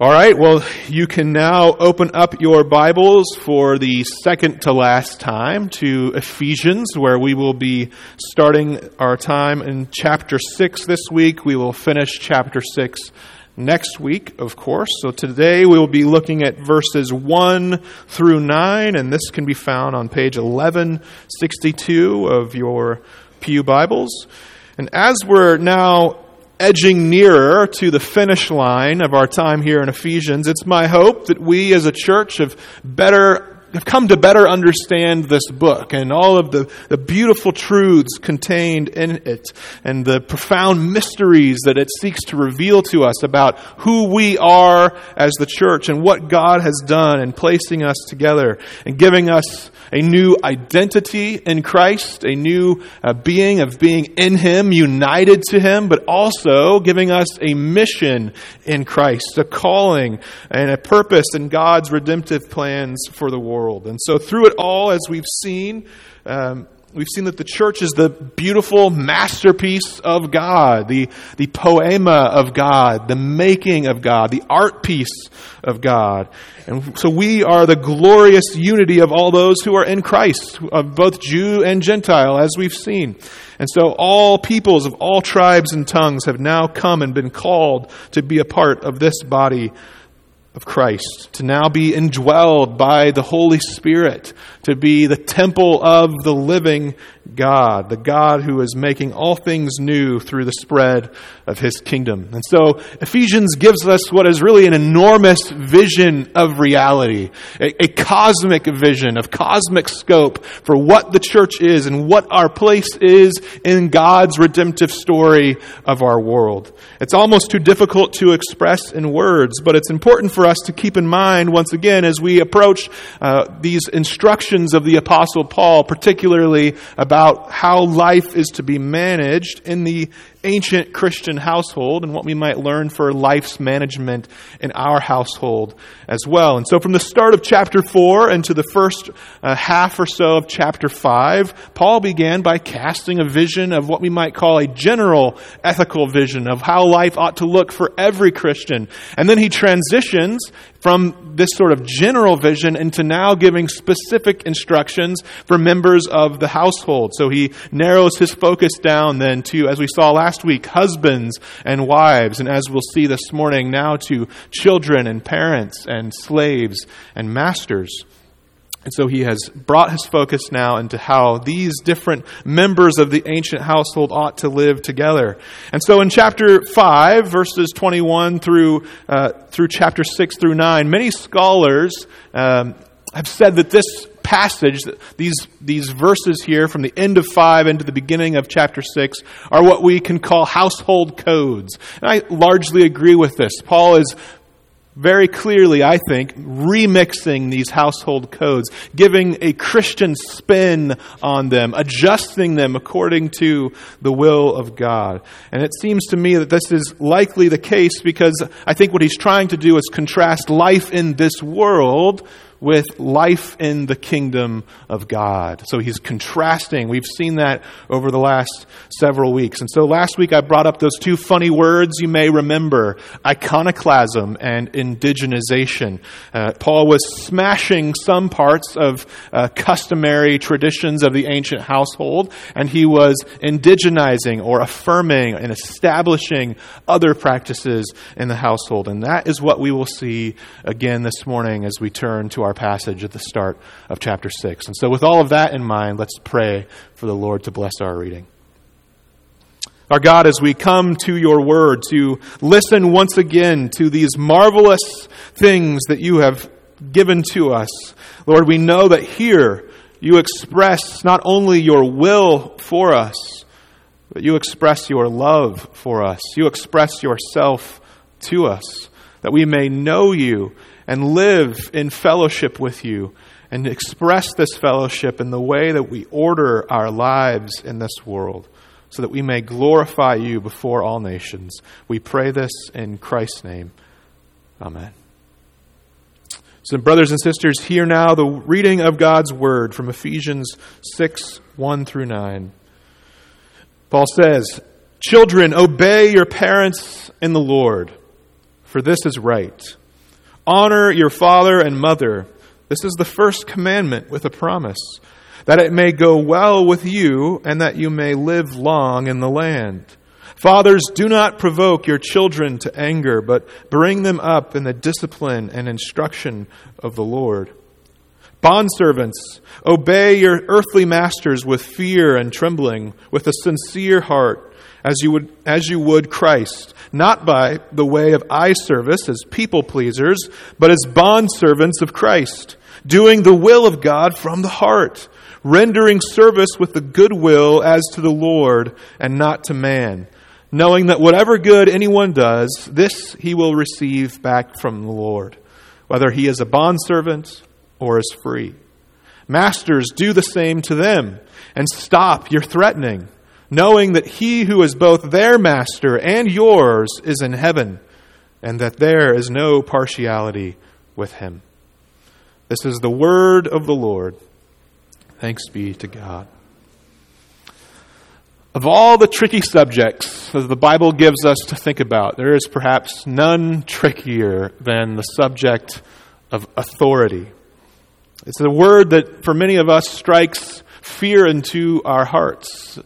All right, well, you can now open up your Bibles for the second to last time to Ephesians, where we will be starting our time in chapter 6 this week. We will finish chapter 6 next week, of course. So today we will be looking at verses 1 through 9, and this can be found on page 1162 of your Pew Bibles. And as we're now edging nearer to the finish line of our time here in Ephesians, it's my hope that we as a church have better have come to better understand this book and all of the, the beautiful truths contained in it and the profound mysteries that it seeks to reveal to us about who we are as the church and what God has done in placing us together and giving us a new identity in Christ, a new uh, being of being in Him, united to Him, but also giving us a mission in Christ, a calling and a purpose in God's redemptive plans for the world. And so, through it all, as we've seen, um, We've seen that the church is the beautiful masterpiece of God, the, the poema of God, the making of God, the art piece of God. And so we are the glorious unity of all those who are in Christ, of both Jew and Gentile, as we've seen. And so all peoples of all tribes and tongues have now come and been called to be a part of this body of Christ, to now be indwelled by the Holy Spirit, to be the temple of the living God, the God who is making all things new through the spread of his kingdom. And so Ephesians gives us what is really an enormous vision of reality, a, a, cosmic vision of cosmic scope for what the church is and what our place is in God's redemptive story of our world. It's almost too difficult to express in words, but it's important for us to keep in mind once again as we approach uh, these instructions of the Apostle Paul, particularly about about how life is to be managed in the ancient Christian household and what we might learn for life's management in our household as well. And so, from the start of chapter 4 and to the first uh, half or so of chapter 5, Paul began by casting a vision of what we might call a general ethical vision of how life ought to look for every Christian. And then he transitions from this sort of general vision into now giving specific instructions for members of the household. So he narrows his focus down then to, as we saw last week, husbands and wives, and as we'll see this morning, now to children and parents and slaves and masters. And so he has brought his focus now into how these different members of the ancient household ought to live together. And so in chapter 5, verses 21 through, uh, through chapter 6 through 9, many scholars um, have said that this passage, these, these verses here from the end of 5 into the beginning of chapter 6, are what we can call household codes. And I largely agree with this. Paul is very clearly, I think, remixing these household codes, giving a Christian spin on them, adjusting them according to the will of God. And it seems to me that this is likely the case because I think what he's trying to do is contrast life in this world with life in the kingdom of God. So he's contrasting. We've seen that over the last several weeks. And so last week I brought up those two funny words you may remember iconoclasm and indigenization. Uh, Paul was smashing some parts of uh, customary traditions of the ancient household, and he was indigenizing or affirming and establishing other practices in the household. And that is what we will see again this morning as we turn to our our passage at the start of chapter 6. And so, with all of that in mind, let's pray for the Lord to bless our reading. Our God, as we come to your word to listen once again to these marvelous things that you have given to us, Lord, we know that here you express not only your will for us, but you express your love for us. You express yourself to us, that we may know you and live in fellowship with you and express this fellowship in the way that we order our lives in this world so that we may glorify you before all nations. We pray this in Christ's name. Amen. So, brothers and sisters, hear now the reading of God's word from Ephesians 6 1 through 9. Paul says, Children, obey your parents in the Lord, for this is right. Honor your father and mother. This is the first commandment with a promise, that it may go well with you and that you may live long in the land. Fathers, do not provoke your children to anger, but bring them up in the discipline and instruction of the Lord. Bondservants, obey your earthly masters with fear and trembling, with a sincere heart, as you would, as you would Christ not by the way of eye service as people pleasers, but as bondservants of Christ, doing the will of God from the heart, rendering service with the good will as to the Lord and not to man, knowing that whatever good anyone does, this he will receive back from the Lord, whether he is a bondservant or is free. Masters, do the same to them, and stop your threatening knowing that he who is both their master and yours is in heaven, and that there is no partiality with him. This is the word of the Lord. Thanks be to God. Of all the tricky subjects that the Bible gives us to think about, there is perhaps none trickier than the subject of authority. It's a word that for many of us strikes fear into our hearts.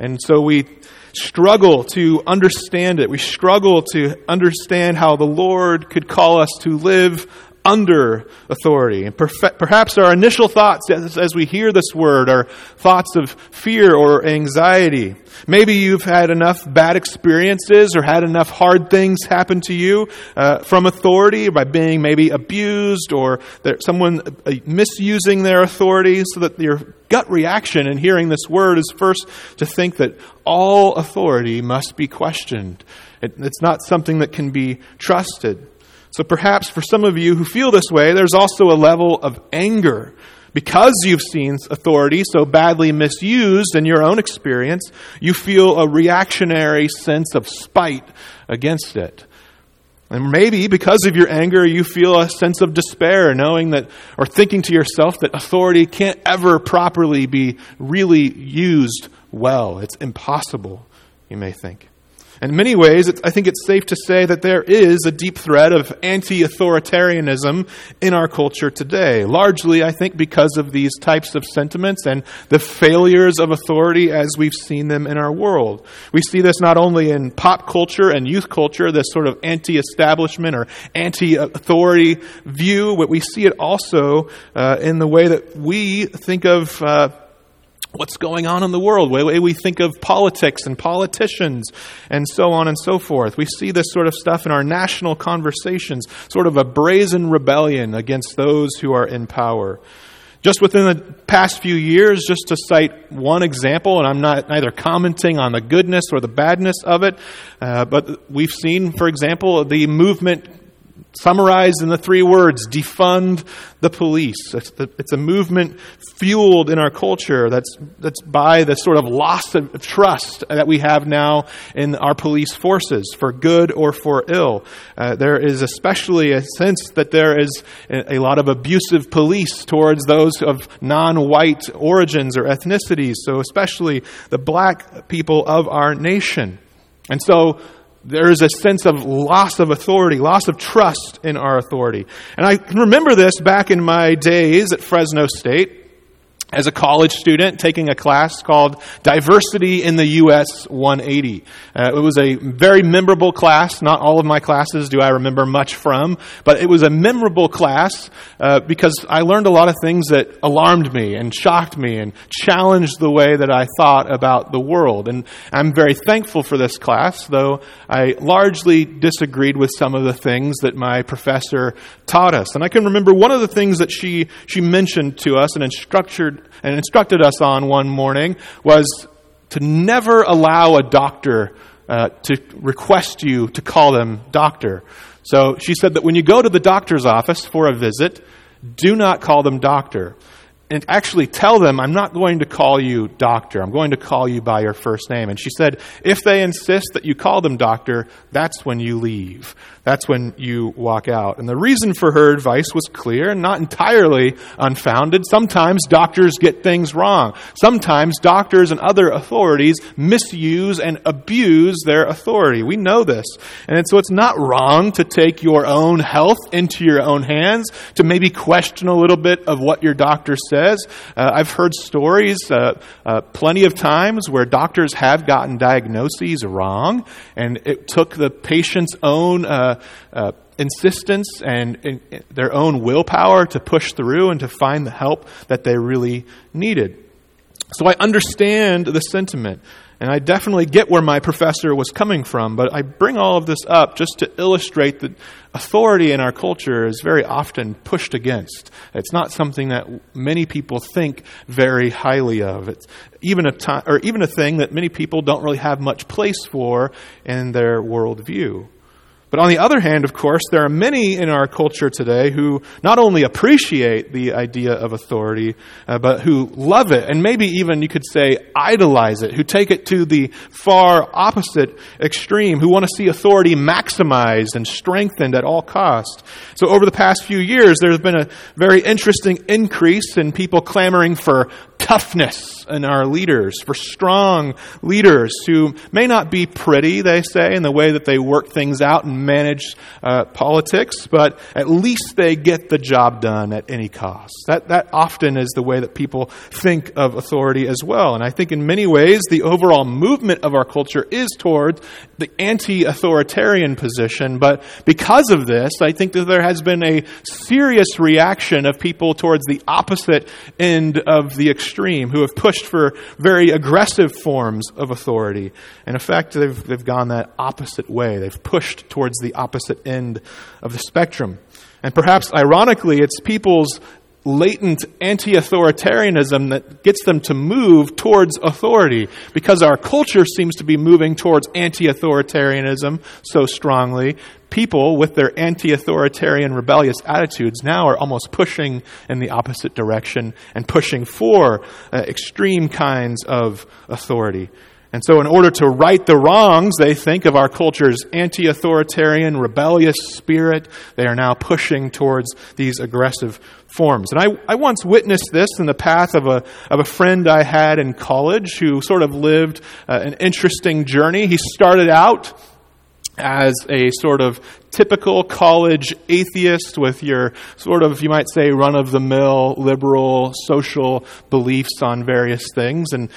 And so we struggle to understand it. We struggle to understand how the Lord could call us to live under authority. And perhaps our initial thoughts as, we hear this word are thoughts of fear or anxiety. Maybe you've had enough bad experiences or had enough hard things happen to you uh, from authority by being maybe abused or someone uh, misusing their authority so that your gut reaction in hearing this word is first to think that all authority must be questioned. It, it's not something that can be trusted. So perhaps for some of you who feel this way, there's also a level of anger. Because you've seen authority so badly misused in your own experience, you feel a reactionary sense of spite against it. And maybe because of your anger, you feel a sense of despair, knowing that, or thinking to yourself that authority can't ever properly be really used well. It's impossible, you may think. In many ways, I think it's safe to say that there is a deep thread of anti authoritarianism in our culture today, largely, I think, because of these types of sentiments and the failures of authority as we've seen them in our world. We see this not only in pop culture and youth culture, this sort of anti establishment or anti authority view, but we see it also uh, in the way that we think of. Uh, what's going on in the world, the way we think of politics and politicians, and so on and so forth. We see this sort of stuff in our national conversations, sort of a brazen rebellion against those who are in power. Just within the past few years, just to cite one example, and I'm not neither commenting on the goodness or the badness of it, uh, but we've seen, for example, the movement summarized in the three words defund the police. It's, the, it's, a movement fueled in our culture that's, that's by the sort of loss of trust that we have now in our police forces, for good or for ill. Uh, there is especially a sense that there is a, a lot of abusive police towards those of non white origins or ethnicities, so especially the black people of our nation. And so, there is a sense of loss of authority, loss of trust in our authority. And I can remember this back in my days at Fresno State as a college student taking a class called Diversity in the U.S. 180. Uh, it was a very memorable class. Not all of my classes do I remember much from, but it was a memorable class uh, because I learned a lot of things that alarmed me and shocked me and challenged the way that I thought about the world. And I'm very thankful for this class, though I largely disagreed with some of the things that my professor taught us. And I can remember one of the things that she, she mentioned to us and instructed and instructed us on one morning was to never allow a doctor uh, to request you to call them doctor. So she said that when you go to the doctor's office for a visit, do not call them doctor. And actually tell them, I'm not going to call you doctor. I'm going to call you by your first name. And she said, if they insist that you call them doctor, that's when you leave. That's when you walk out. And the reason for her advice was clear and not entirely unfounded. Sometimes doctors get things wrong. Sometimes doctors and other authorities misuse and abuse their authority. We know this. And so it's not wrong to take your own health into your own hands, to maybe question a little bit of what your doctor says. Uh, I've heard stories uh, uh, plenty of times where doctors have gotten diagnoses wrong, and it took the patient's own uh, uh, insistence and, and their own willpower to push through and to find the help that they really needed. So I understand the sentiment. And I definitely get where my professor was coming from, but I bring all of this up just to illustrate that authority in our culture is very often pushed against. It's not something that many people think very highly of. It's even a time, or even a thing that many people don't really have much place for in their worldview. But on the other hand, of course, there are many in our culture today who not only appreciate the idea of authority, uh, but who love it, and maybe even you could say idolize it, who take it to the far opposite extreme, who want to see authority maximized and strengthened at all costs. So over the past few years, there's been a very interesting increase in people clamoring for toughness in our leaders, for strong leaders who may not be pretty, they say, in the way that they work things out and manage uh, politics, but at least they get the job done at any cost. That, that often is the way that people think of authority as well. And I think in many ways, the overall movement of our culture is toward the anti authoritarian position. But because of this, I think that there has been a serious reaction of people towards the opposite end of the extreme who have pushed for very aggressive forms of authority. In effect, they've, they've gone that opposite way. They've pushed towards the opposite end of the spectrum. And perhaps ironically, it's people's latent anti authoritarianism that gets them to move towards authority because our culture seems to be moving towards anti authoritarianism so strongly. People with their anti authoritarian rebellious attitudes now are almost pushing in the opposite direction and pushing for uh, extreme kinds of authority. And so, in order to right the wrongs, they think of our culture's anti authoritarian, rebellious spirit. They are now pushing towards these aggressive forms. And I, I once witnessed this in the path of a, of a friend I had in college who sort of lived uh, an interesting journey. He started out as a sort of typical college atheist with your sort of, you might say, run of the mill liberal social beliefs on various things. And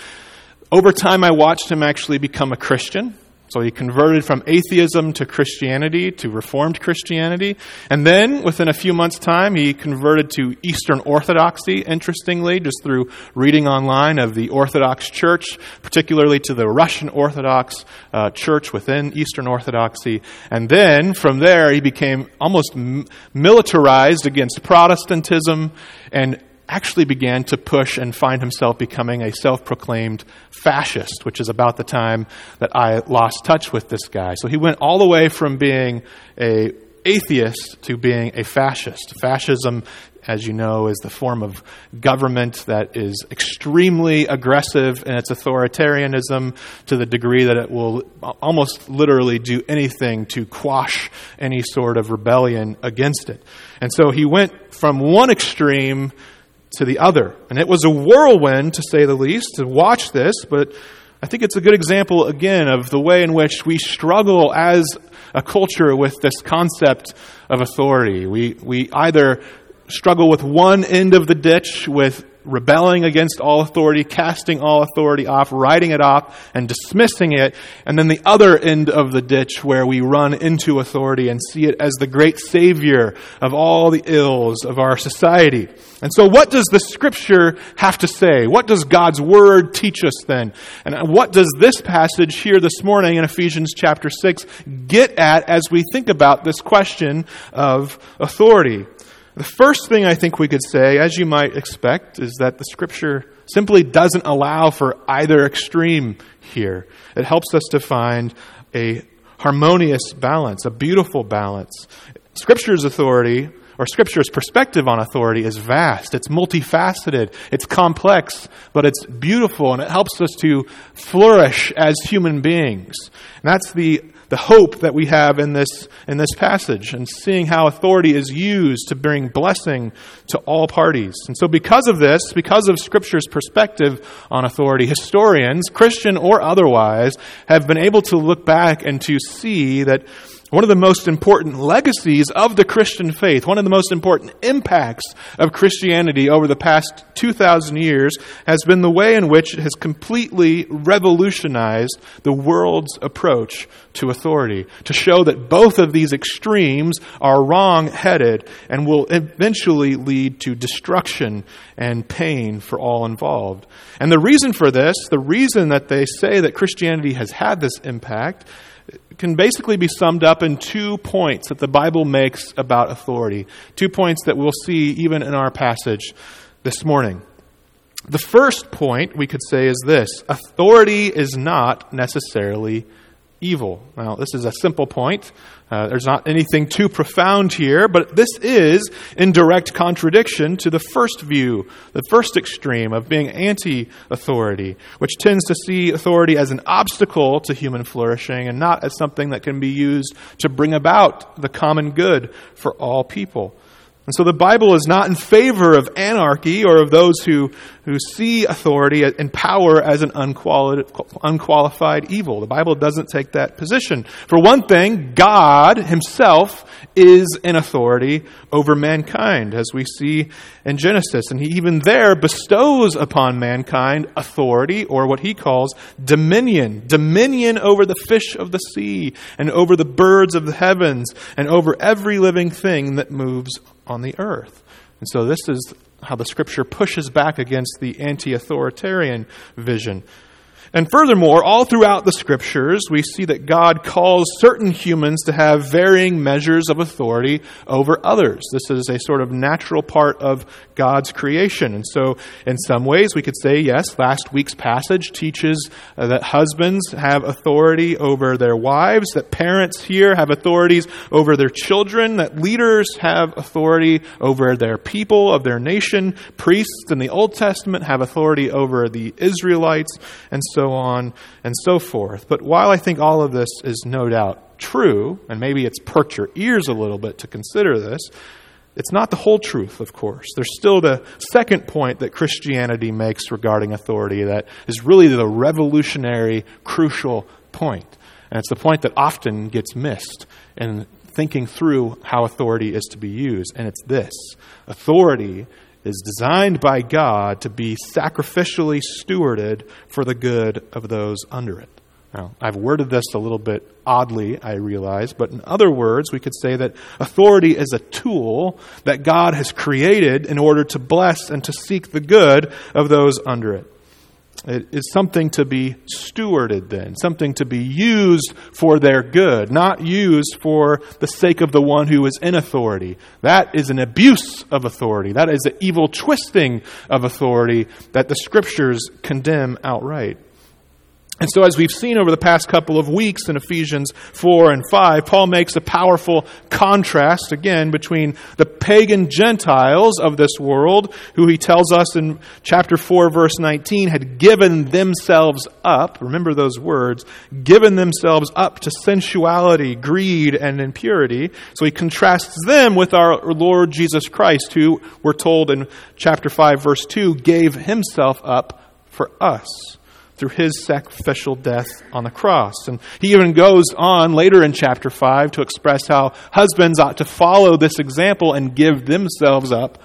over time, I watched him actually become a Christian. So he converted from atheism to Christianity, to Reformed Christianity. And then, within a few months' time, he converted to Eastern Orthodoxy, interestingly, just through reading online of the Orthodox Church, particularly to the Russian Orthodox uh, Church within Eastern Orthodoxy. And then, from there, he became almost militarized against Protestantism and actually began to push and find himself becoming a self proclaimed fascist, which is about the time that I lost touch with this guy. So he went all the way from being a atheist to being a fascist. Fascism, as you know, is the form of government that is extremely aggressive in its authoritarianism to the degree that it will almost literally do anything to quash any sort of rebellion against it. And so he went from one extreme to the other. And it was a whirlwind, to say the least, to watch this, but I think it's a good example, again, of the way in which we struggle as a culture with this concept of authority. We, we either struggle with one end of the ditch with rebelling against all authority, casting all authority off, writing it off, and dismissing it. And then the other end of the ditch where we run into authority and see it as the great savior of all the ills of our society. And so, what does the scripture have to say? What does God's word teach us then? And what does this passage here this morning in Ephesians chapter 6 get at as we think about this question of authority? The first thing I think we could say, as you might expect, is that the scripture simply doesn't allow for either extreme here. It helps us to find a harmonious balance, a beautiful balance. Scripture's authority or Scripture's perspective on authority is vast. It's multifaceted. It's complex, but it's beautiful and it helps us to flourish as human beings. And that's the the hope that we have in this, in this passage and seeing how authority is used to bring blessing to all parties. And so, because of this, because of Scripture's perspective on authority, historians, Christian or otherwise, have been able to look back and to see that one of the most important legacies of the Christian faith, one of the most important impacts of Christianity over the past 2,000 years, has been the way in which it has completely revolutionized the world's approach to authority, to show that both of these extremes are wrong headed and will eventually lead to destruction and pain for all involved. And the reason for this, the reason that they say that Christianity has had this impact, can basically be summed up in two points that the Bible makes about authority. Two points that we'll see even in our passage this morning. The first point we could say is this authority is not necessarily evil. Now, this is a simple point. Uh, there's not anything too profound here, but this is in direct contradiction to the first view, the first extreme of being anti authority, which tends to see authority as an obstacle to human flourishing and not as something that can be used to bring about the common good for all people. And so the Bible is not in favor of anarchy or of those who, who see authority and power as an unqualified evil. The Bible doesn't take that position. For one thing, God himself is in authority over mankind, as we see in Genesis. And he even there bestows upon mankind authority, or what he calls dominion. Dominion over the fish of the sea, and over the birds of the heavens, and over every living thing that moves on the earth. And so this is how the scripture pushes back against the anti authoritarian vision. And furthermore, all throughout the scriptures, we see that God calls certain humans to have varying measures of authority over others. This is a sort of natural part of God's creation. And so, in some ways, we could say, yes, last week's passage teaches uh, that husbands have authority over their wives, that parents here have authorities over their children, that leaders have authority over their people of their nation, priests in the Old Testament have authority over the Israelites, and so so on and so forth. But while I think all of this is no doubt true, and maybe it's perked your ears a little bit to consider this, it's not the whole truth, of course. There's still the second point that Christianity makes regarding authority that is really the revolutionary, crucial point. And it's the point that often gets missed in thinking through how authority is to be used. And it's this authority is designed by God to be sacrificially stewarded for the good of those under it. Now, I've worded this a little bit oddly, I realize, but in other words, we could say that authority is a tool that God has created in order to bless and to seek the good of those under it. It is something to be stewarded, then, something to be used for their good, not used for the sake of the one who is in authority. That is an abuse of authority. That is an evil twisting of authority that the scriptures condemn outright. And so, as we've seen over the past couple of weeks in Ephesians 4 and 5, Paul makes a powerful contrast again between the pagan Gentiles of this world, who he tells us in chapter 4, verse 19, had given themselves up, remember those words, given themselves up to sensuality, greed, and impurity. So he contrasts them with our Lord Jesus Christ, who, we're told in chapter 5, verse 2, gave himself up for us through his sacrificial death on the cross. And he even goes on later in chapter 5 to express how husbands ought to follow this example and give themselves up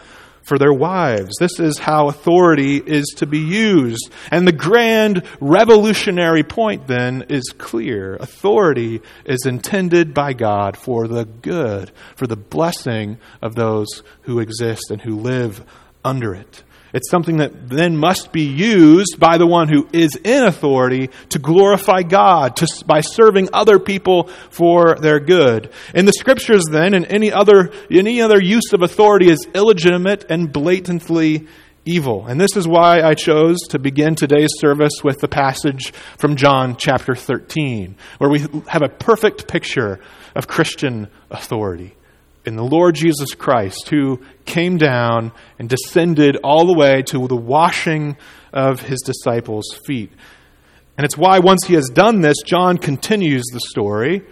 for their wives. This is how authority is to be used. And the grand revolutionary point then is clear. Authority is intended by God for the good, for the blessing of those who exist and who live under it. It's something that then must be used by the one who is in authority to glorify God to, by serving other people for their good. In the scriptures, then, and any other, any other use of authority is illegitimate and blatantly evil. And this is why I chose to begin today's service with the passage from John chapter 13, where we have a perfect picture of Christian authority. In the Lord Jesus Christ, who came down and descended all the way to the washing of his disciples' feet. And it's why, once he has done this, John continues the story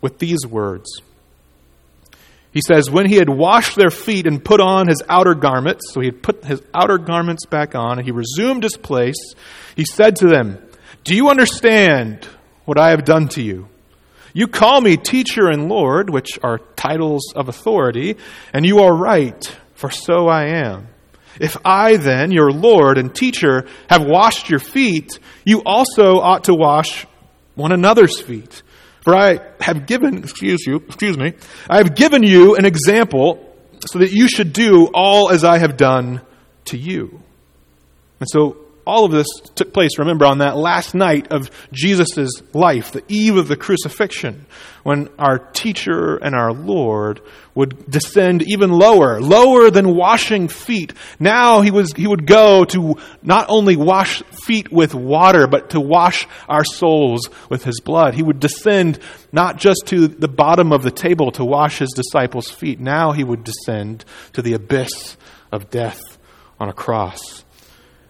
with these words. He says, When he had washed their feet and put on his outer garments, so he had put his outer garments back on, and he resumed his place, he said to them, Do you understand what I have done to you? You call me teacher and Lord, which are titles of authority, and you are right, for so I am. If I then, your Lord and teacher, have washed your feet, you also ought to wash one another's feet. For I have given, excuse you, excuse me, I have given you an example so that you should do all as I have done to you. And so all of this took place, remember, on that last night of Jesus' life, the eve of the crucifixion, when our teacher and our Lord would descend even lower, lower than washing feet. Now he, was, he would go to not only wash feet with water, but to wash our souls with his blood. He would descend not just to the bottom of the table to wash his disciples' feet. Now he would descend to the abyss of death on a cross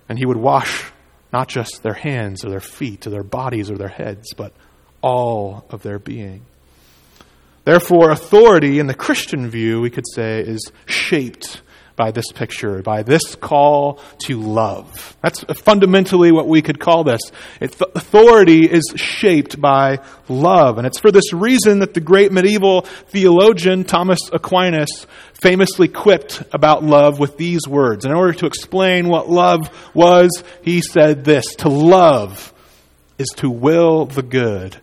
and he would wash not just their hands or their feet or their bodies or their heads, but all of their being. Therefore, authority in the Christian view, we could say, is shaped by this picture, by this call to love. That's fundamentally what we could call this. authority is shaped by love. And it's for this reason that the great medieval theologian Thomas Aquinas famously quipped about love with these words. In order to explain what love was, he said this To love is to will the good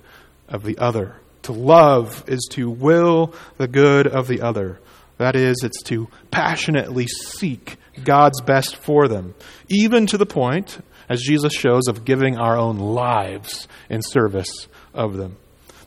of the other. To love is to will the good of the other. That is, it's to passionately seek God's best for them, even to the point, as Jesus shows, of giving our own lives in service of them.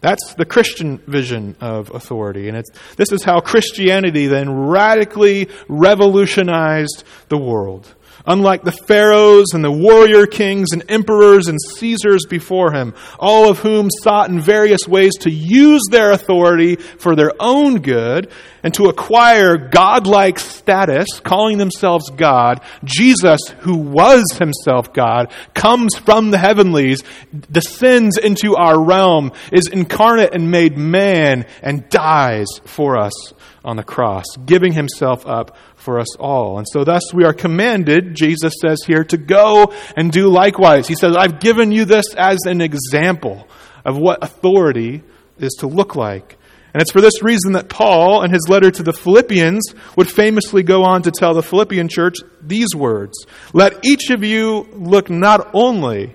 That's the Christian vision of authority. And this is how Christianity then radically revolutionized the world. Unlike the pharaohs and the warrior kings and emperors and Caesars before him, all of whom sought in various ways to use their authority for their own good and to acquire godlike status, calling themselves God, Jesus, who was himself God, comes from the heavenlies, descends into our realm, is incarnate and made man, and dies for us on the cross, giving himself up for us all. And so, thus, we are commanded, Jesus says here, to go and do likewise. He says, I've given you this as an example of what authority is to look like. And it's for this reason that Paul, in his letter to the Philippians, would famously go on to tell the Philippian church these words Let each of you look not only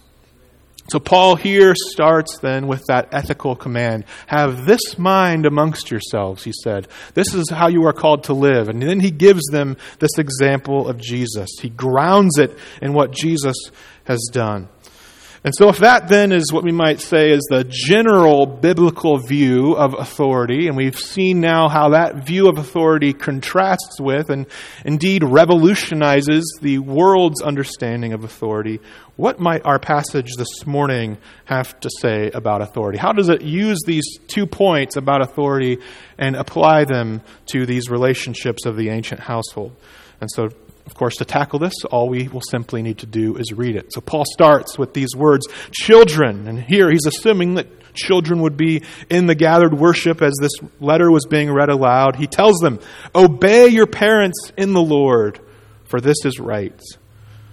So, Paul here starts then with that ethical command have this mind amongst yourselves, he said. This is how you are called to live. And then he gives them this example of Jesus. He grounds it in what Jesus has done. And so, if that then is what we might say is the general biblical view of authority, and we've seen now how that view of authority contrasts with and indeed revolutionizes the world's understanding of authority, what might our passage this morning have to say about authority? How does it use these two points about authority and apply them to these relationships of the ancient household? And so of course, to tackle this, all we will simply need to do is read it. So Paul starts with these words, children. And here he's assuming that children would be in the gathered worship as this letter was being read aloud. He tells them, Obey your parents in the Lord, for this is right.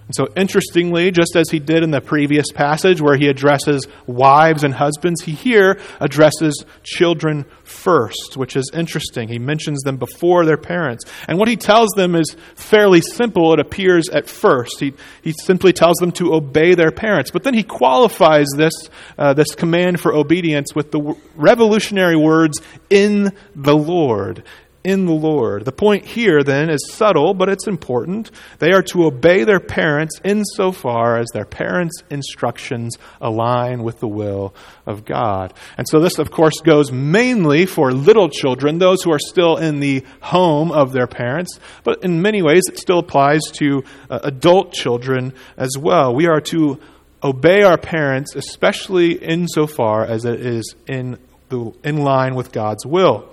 And so, interestingly, just as he did in the previous passage where he addresses wives and husbands, he here addresses children first, which is interesting. He mentions them before their parents. And what he tells them is fairly simple, it appears at first. He, he simply tells them to obey their parents. But then he qualifies this, uh, this command for obedience with the revolutionary words, in the Lord in the Lord. The point here, then, is subtle, but it's important. They are to obey their parents insofar as their parents' instructions align with the will of God. And so, this, of course, goes mainly for little children, those who are still in the home of their parents, but in many ways, it still applies to uh, adult children as well. We are to obey our parents, especially insofar as it is in, the, in line with God's will.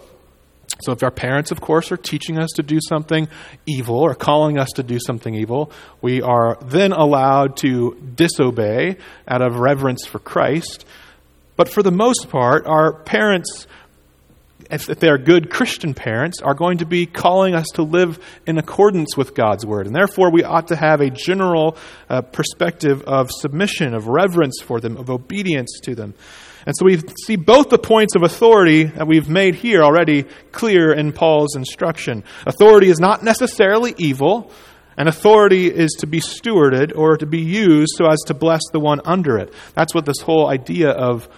So, if our parents, of course, are teaching us to do something evil or calling us to do something evil, we are then allowed to disobey out of reverence for Christ. But for the most part, our parents, if they're good Christian parents, are going to be calling us to live in accordance with God's Word. And therefore, we ought to have a general uh, perspective of submission, of reverence for them, of obedience to them. And so we see both the points of authority that we've made here already clear in Paul's instruction. Authority is not necessarily evil, and authority is to be stewarded or to be used so as to bless the one under it. That's what this whole idea of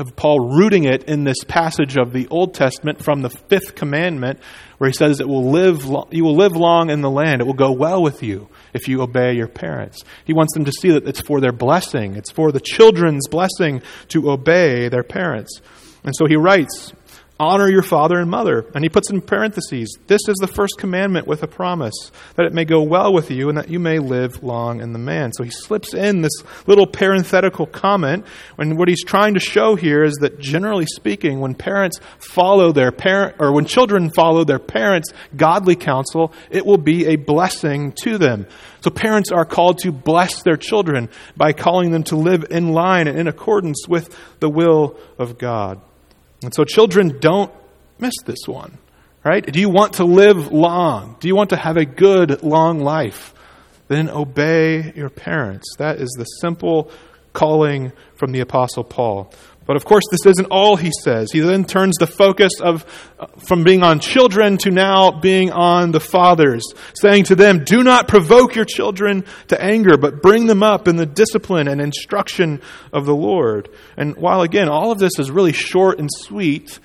of Paul rooting it in this passage of the Old Testament from the fifth commandment, where he says, "It will live. You will live long in the land. It will go well with you if you obey your parents." He wants them to see that it's for their blessing. It's for the children's blessing to obey their parents. And so he writes Honor your father and mother. And he puts in parentheses, this is the first commandment with a promise, that it may go well with you and that you may live long in the man. So he slips in this little parenthetical comment. And what he's trying to show here is that generally speaking, when parents follow their parent, or when children follow their parents' godly counsel, it will be a blessing to them. So parents are called to bless their children by calling them to live in line and in accordance with the will of God. And so children don't miss this one, right? Do you want to live long? Do you want to have a good, long life? Then obey your parents. That is the simple calling from the Apostle Paul. But of course, this isn't all he says. He then turns the focus of from being on children to now being on the fathers, saying to them, "Do not provoke your children to anger, but bring them up in the discipline and instruction of the Lord." And while again, all of this is really short and sweet,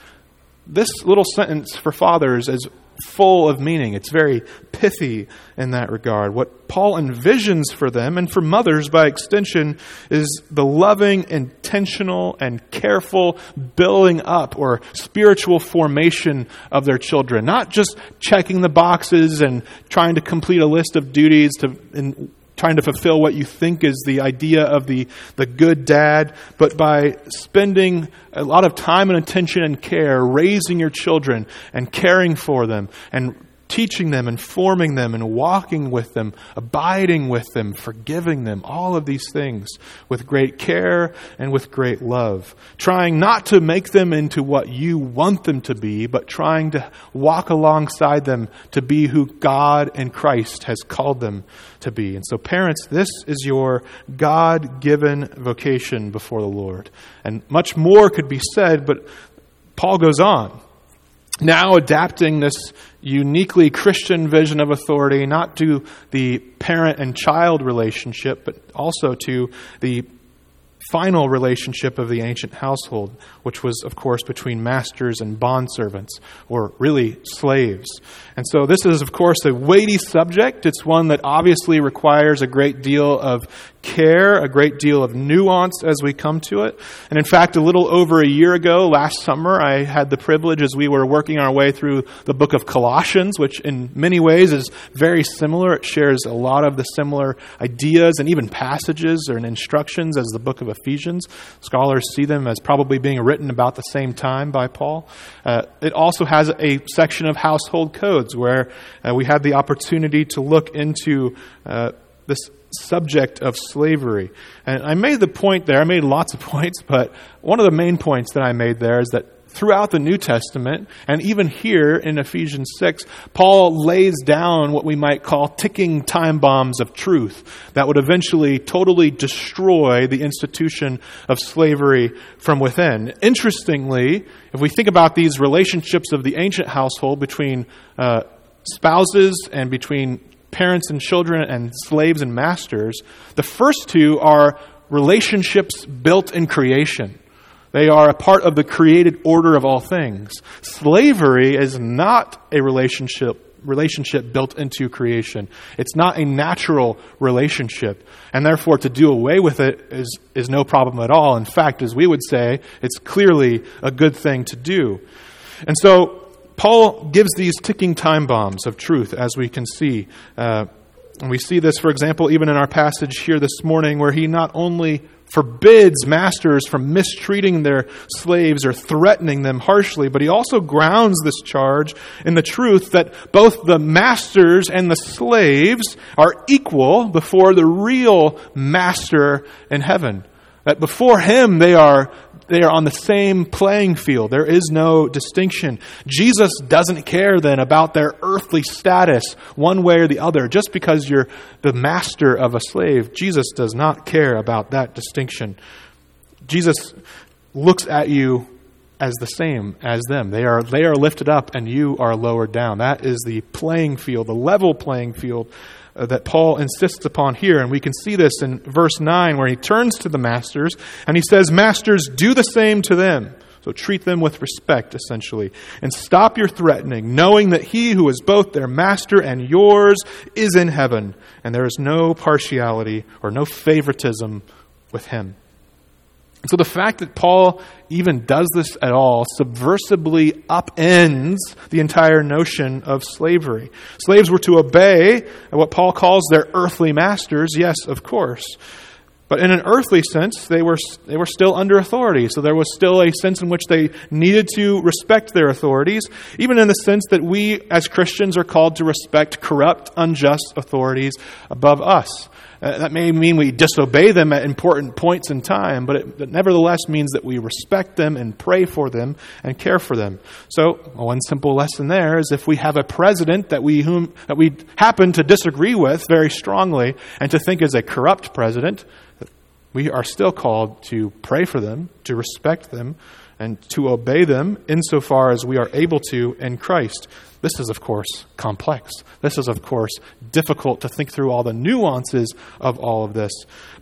this little sentence for fathers is full of meaning. It's very pithy in that regard. What Paul envisions for them, and for mothers by extension, is the loving, intentional, and careful building up or spiritual formation of their children. Not just checking the boxes and trying to complete a list of duties to, in, trying to fulfill what you think is the idea of the, the good dad, but by spending a lot of time and attention and care raising your children and caring for them and teaching them and forming them and walking with them, abiding with them, forgiving them, all of these things with great care and with great love. Trying not to make them into what you want them to be, but trying to walk alongside them to be who God and Christ has called them to be. And so, parents, this is your God given vocation before the Lord. And much more could be said, but Paul goes on now adapting this uniquely Christian vision of authority, not to the parent and child relationship, but also to the final relationship of the ancient household, which was, of course, between masters and bondservants, or really slaves. And so, this is, of course, a weighty subject. It's one that obviously requires a great deal of care, a great deal of nuance as we come to it. And in fact, a little over a year ago, last summer, I had the privilege as we were working our way through the book of Colossians, which in many ways is very similar. It shares a lot of the similar ideas and even passages or instructions as the book of Ephesians. Scholars see them as probably being written about the same time by Paul. Uh, it also has a section of household codes where uh, we had the opportunity to look into uh, this subject of slavery. And I made the point there, I made lots of points, but one of the main points that I made there is that throughout the New Testament, and even here in Ephesians 6, Paul lays down what we might call ticking time bombs of truth that would eventually totally destroy the institution of slavery from within. Interestingly, if we think about these relationships of the ancient household between uh, spouses and between parents and children and slaves and masters, the first two are relationships built in creation. They are a part of the created order of all things. Slavery is not a relationship relationship built into creation. It's not a natural relationship. And therefore, to do away with it is, is no problem at all. In fact, as we would say, it's clearly a good thing to do. And so, Paul gives these ticking time bombs of truth, as we can see. Uh, and we see this, for example, even in our passage here this morning, where he not only forbids masters from mistreating their slaves or threatening them harshly, but he also grounds this charge in the truth that both the masters and the slaves are equal before the real master in heaven. That before him they are they are on the same playing field. There is no distinction. Jesus doesn't care then about their earthly status one way or the other. Just because you're the master of a slave, Jesus does not care about that distinction. Jesus looks at you as the same as them. They are, they are lifted up and you are lowered down. That is the playing field, the level playing field Uh, that Paul insists upon here. And we can see this in verse 9 where he turns to the masters and he says, Masters, do the same to them. So treat them with respect, essentially. And stop your threatening, knowing that he who is both their master and yours is in heaven, and there is no partiality or no favoritism with him. So the fact that Paul even does this at all subversively upends the entire notion of slavery. Slaves were to obey what Paul calls their earthly masters, yes, of course. But in an earthly sense, they were, they were still under authority. So there was still a sense in which they needed to respect their authorities, even in the sense that we as Christians are called to respect corrupt, unjust authorities above us. Uh, that may mean we disobey them at important points in time, but it, it, nevertheless means that we respect them and pray for them and care for them. So, one simple lesson there is if we have a president that we, whom, that we happen to disagree with very strongly and to think is a corrupt president, we are still called to pray for them, to respect them, and to obey them insofar as we are able to in Christ. This is, of course, complex. This is, of course, difficult to think through all the nuances of all of this.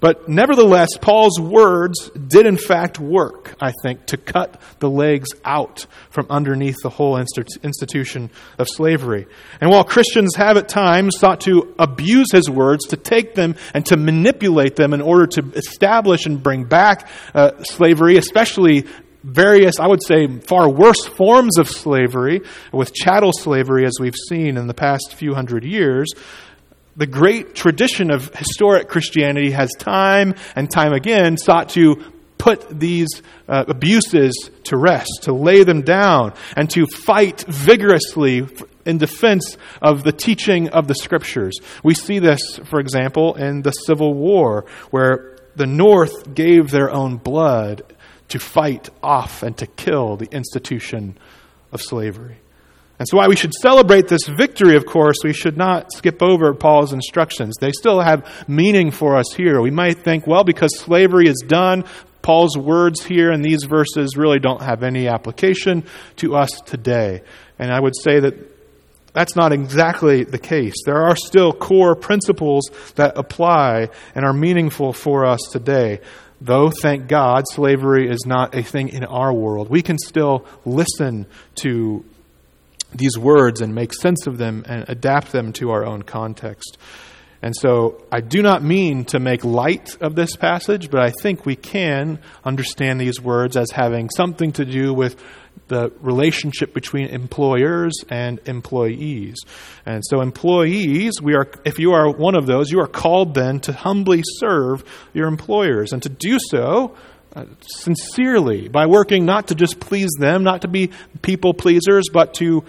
But nevertheless, Paul's words did in fact work, I think, to cut the legs out from underneath the whole institution of slavery. And while Christians have at times sought to abuse his words, to take them and to manipulate them in order to establish and bring back uh, slavery, especially various, I would say, far worse forms of slavery, with chattel slavery, as we've seen in the past few hundred years, the great tradition of historic Christianity has time and time again sought to put these uh, abuses to rest, to lay them down, and to fight vigorously in defense of the teaching of the Scriptures. We see this, for example, in the Civil War, where the North gave their own blood to fight off and to kill the institution of slavery. And so, why we should celebrate this victory, of course, we should not skip over Paul's instructions. They still have meaning for us here. We might think, well, because slavery is done, Paul's words here in these verses really don't have any application to us today. And I would say that that's not exactly the case. There are still core principles that apply and are meaningful for us today. Though, thank God, slavery is not a thing in our world, we can still listen to these words and make sense of them and adapt them to our own context. And so I do not mean to make light of this passage, but I think we can understand these words as having something to do with the relationship between employers and employees. And so, employees, we are, if you are one of those, you are called then to humbly serve your employers and to do so uh, sincerely by working not to just please them, not to be people pleasers, but to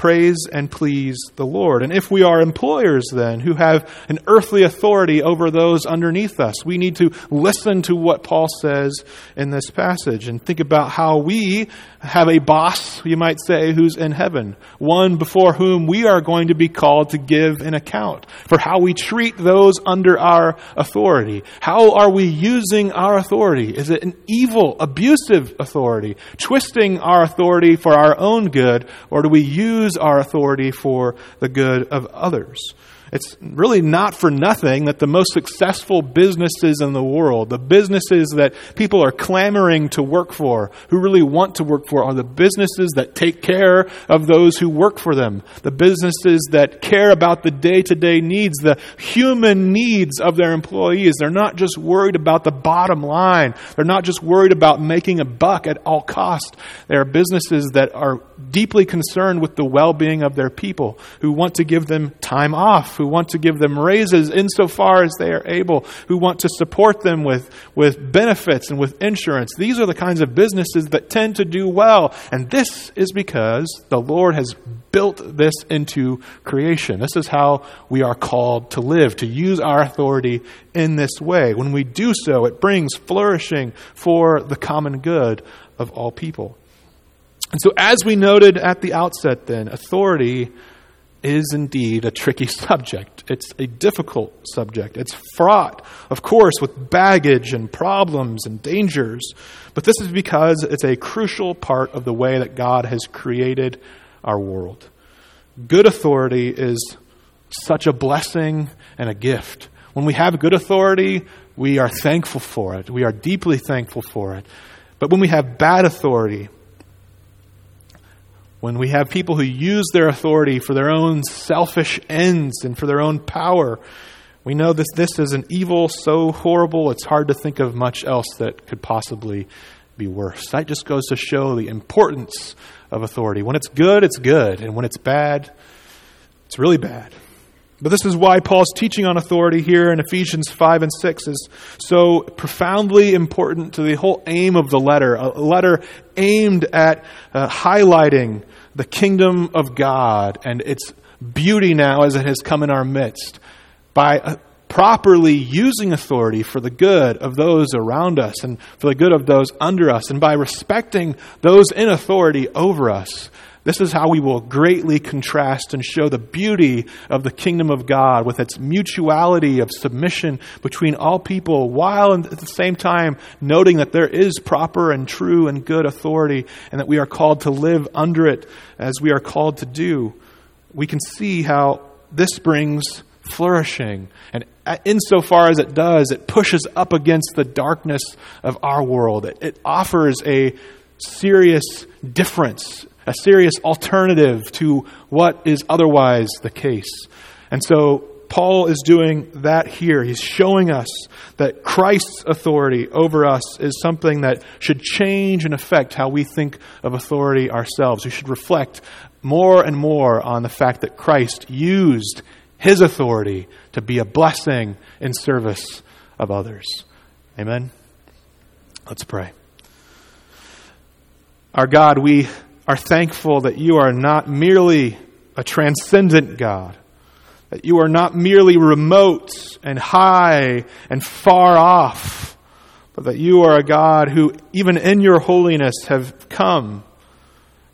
praise and please the Lord. And if we are employers, then, who have an earthly authority over those underneath us, we need to listen to what Paul says in this passage and think about how we have a boss, you might say, who's in heaven, one before whom we are going to be called to give an account for how we treat those under our authority. How are we using our authority? Is it an evil, abusive authority, twisting our authority for our own good, or do we use our authority for the good of others? It's really not for nothing that the most successful businesses in the world, the businesses that people are clamoring to work for, who really want to work for, are the businesses that take care of those who work for them. The businesses that care about the day to day needs, the human needs of their employees. They're not just worried about the bottom line. They're not just worried about making a buck at all cost. They are businesses that are deeply concerned with the well being of their people, who want to give them time off who want to give them raises insofar as they are able, who want to support them with, with benefits and with insurance. These are the kinds of businesses that tend to do well. And this is because the Lord has built this into creation. This is how we are called to live, to use our authority in this way. When we do so, it brings flourishing for the common good of all people. And so, as we noted at the outset, then, authority is indeed a tricky subject. It's a difficult subject. It's fraught, of course, with baggage and problems and dangers. But this is because it's a crucial part of the way that God has created our world. Good authority is such a blessing and a gift. When we have good authority, we are thankful for it. We are deeply thankful for it. But when we have bad authority, when we have people who use their authority for their own selfish ends and for their own power, we know that this is an evil so horrible it's hard to think of much else that could possibly be worse. That just goes to show the importance of authority. When it's good, it's good, and when it's bad, it's really bad. But this is why Paul's teaching on authority here in Ephesians 5 and 6 is so profoundly important to the whole aim of the letter. A letter aimed at uh, highlighting the kingdom of God and its beauty now as it has come in our midst by uh, properly using authority for the good of those around us and for the good of those under us, and by respecting those in authority over us. This is how we will greatly contrast and show the beauty of the kingdom of God with its mutuality of submission between all people, while at the same time noting that there is proper and true and good authority and that we are called to live under it as we are called to do. We can see how this brings flourishing. And insofar as it does, it pushes up against the darkness of our world. It, offers a serious difference a serious alternative to what is otherwise the case. And so Paul is doing that here. He's showing us that Christ's authority over us is something that should change and affect how we think of authority ourselves. We should reflect more and more on the fact that Christ used his authority to be a blessing in service of others. Amen. Let's pray. Our God, we are thankful that you are not merely a transcendent God, that you are not merely remote and high and far off, but that you are a God who, even in your holiness, have come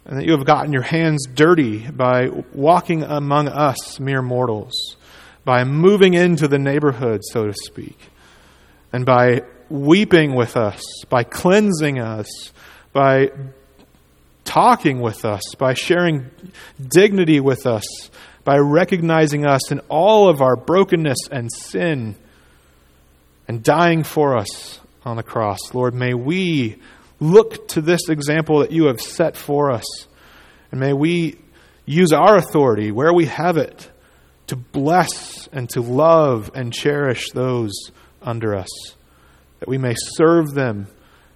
and that you have gotten your hands dirty by walking among us, mere mortals, by moving into the neighborhood, so to speak, and by weeping with us, by cleansing us, by talking with us, by sharing dignity with us, by recognizing us in all of our brokenness and sin, and dying for us on the cross. Lord, may we look to this example that you have set for us, and may we use our authority where we have it to bless and to love and cherish those under us, that we may serve them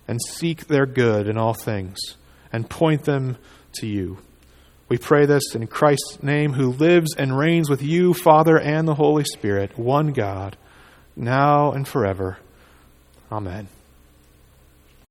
and seek their good in all things and point them to you. We pray this in Christ's name, who lives and reigns with you, Father, and the Holy Spirit, one God, now and forever. Amen.